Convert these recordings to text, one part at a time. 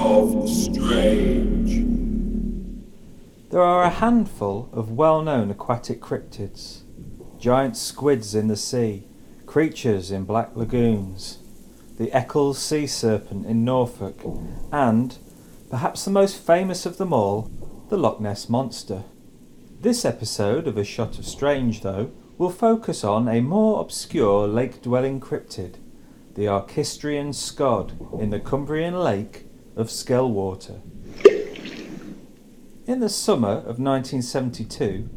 of Strange. There are a handful of well known aquatic cryptids giant squids in the sea, creatures in black lagoons, the Eccles sea serpent in Norfolk, and, perhaps the most famous of them all, the Loch Ness Monster. This episode of A Shot of Strange, though, will focus on a more obscure lake dwelling cryptid, the Archistrian Skod in the Cumbrian Lake of Skellwater. In the summer of 1972,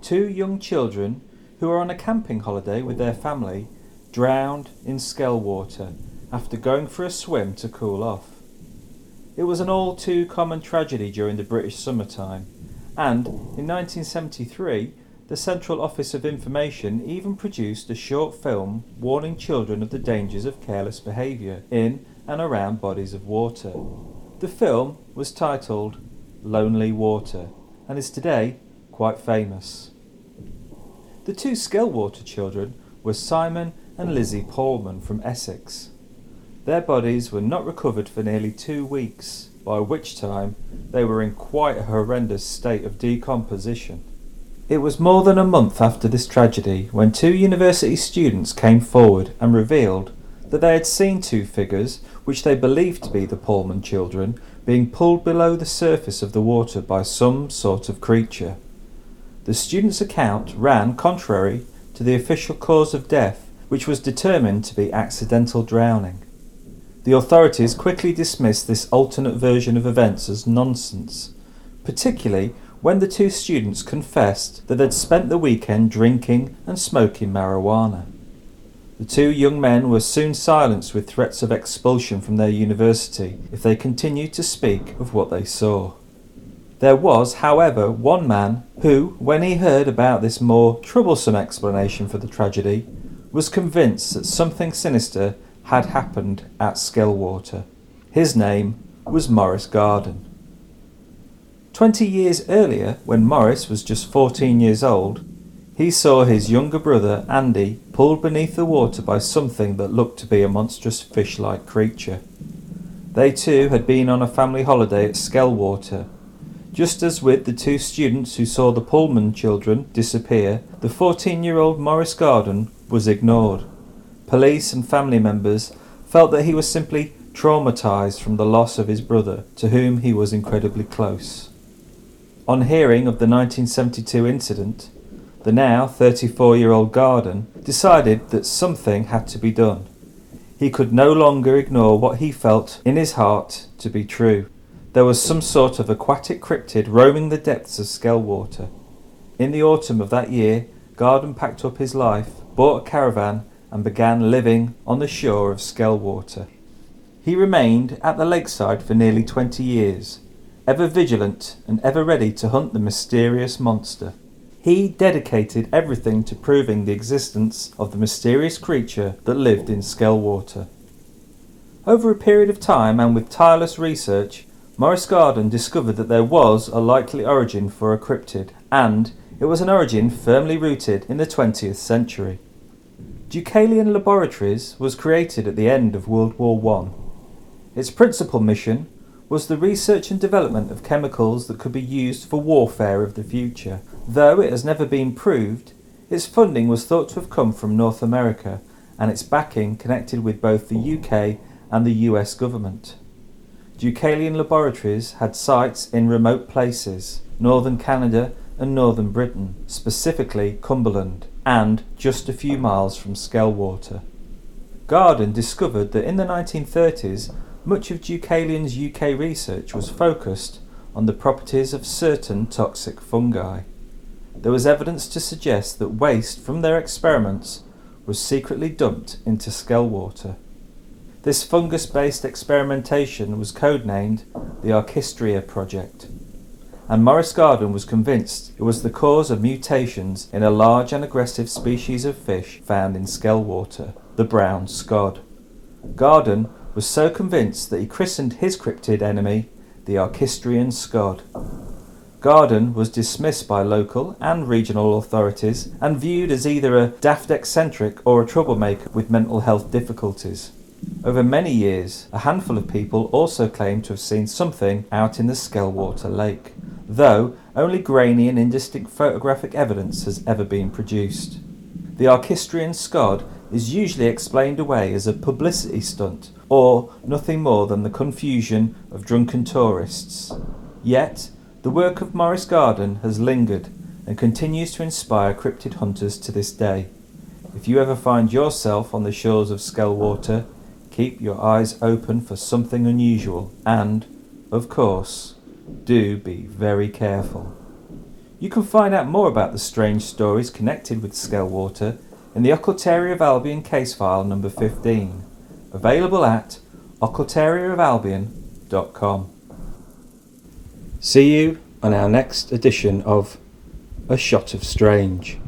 two young children who were on a camping holiday with their family drowned in Skellwater after going for a swim to cool off. It was an all too common tragedy during the British summertime, and in 1973 the Central Office of Information even produced a short film warning children of the dangers of careless behaviour in and around bodies of water. The film was titled Lonely Water and is today quite famous. The two Skellwater children were Simon and Lizzie Pohlman from Essex. Their bodies were not recovered for nearly two weeks, by which time they were in quite a horrendous state of decomposition. It was more than a month after this tragedy when two university students came forward and revealed that they had seen two figures, which they believed to be the Pohlman children, being pulled below the surface of the water by some sort of creature. The student's account ran contrary to the official cause of death, which was determined to be accidental drowning. The authorities quickly dismissed this alternate version of events as nonsense, particularly when the two students confessed that they'd spent the weekend drinking and smoking marijuana. The two young men were soon silenced with threats of expulsion from their university if they continued to speak of what they saw. There was, however, one man who, when he heard about this more troublesome explanation for the tragedy, was convinced that something sinister had happened at Skellwater. His name was Morris Garden. Twenty years earlier, when Morris was just 14 years old, he saw his younger brother, Andy, pulled beneath the water by something that looked to be a monstrous fish like creature. They too had been on a family holiday at Skellwater just as with the two students who saw the Pohlman children disappear, the 14 year old Morris Garden was ignored. Police and family members felt that he was simply traumatized from the loss of his brother, to whom he was incredibly close. On hearing of the 1972 incident, the now 34 year old Garden decided that something had to be done. He could no longer ignore what he felt in his heart to be true. There was some sort of aquatic cryptid roaming the depths of Skellwater. In the autumn of that year, Garden packed up his life, bought a caravan, and began living on the shore of Skellwater. He remained at the lakeside for nearly twenty years, ever vigilant and ever ready to hunt the mysterious monster. He dedicated everything to proving the existence of the mysterious creature that lived in Skellwater. Over a period of time and with tireless research, Morris Garden discovered that there was a likely origin for a cryptid, and it was an origin firmly rooted in the 20th century. Deucalion Laboratories was created at the end of World War I. Its principal mission was the research and development of chemicals that could be used for warfare of the future. Though it has never been proved, its funding was thought to have come from North America and its backing connected with both the UK and the US government. Deucalion Laboratories had sites in remote places, northern Canada and northern Britain, specifically Cumberland, and just a few miles from Skellwater. Garden discovered that in the 1930s, much of Deucalion's UK research was focused on the properties of certain toxic fungi. There was evidence to suggest that waste from their experiments was secretly dumped into Skellwater. This fungus based experimentation was codenamed the Archistria Project, and Morris Garden was convinced it was the cause of mutations in a large and aggressive species of fish found in Skellwater, the brown skod. Garden was so convinced that he christened his cryptid enemy the Archistrian skod. Garden was dismissed by local and regional authorities and viewed as either a daft eccentric or a troublemaker with mental health difficulties. Over many years, a handful of people also claimed to have seen something out in the Skellwater Lake. though only grainy and indistinct photographic evidence has ever been produced. The Archistrian Skod is usually explained away as a publicity stunt or nothing more than the confusion of drunken tourists. Yet, the work of Morris Garden has lingered and continues to inspire cryptid hunters to this day. If you ever find yourself on the shores of Skellwater, keep your eyes open for something unusual and, of course, do be very careful. You can find out more about the strange stories connected with Skellwater in the Occultaria of Albion case file number 15, available at occultariaofalbion.com. See you on our next edition of A Shot of Strange.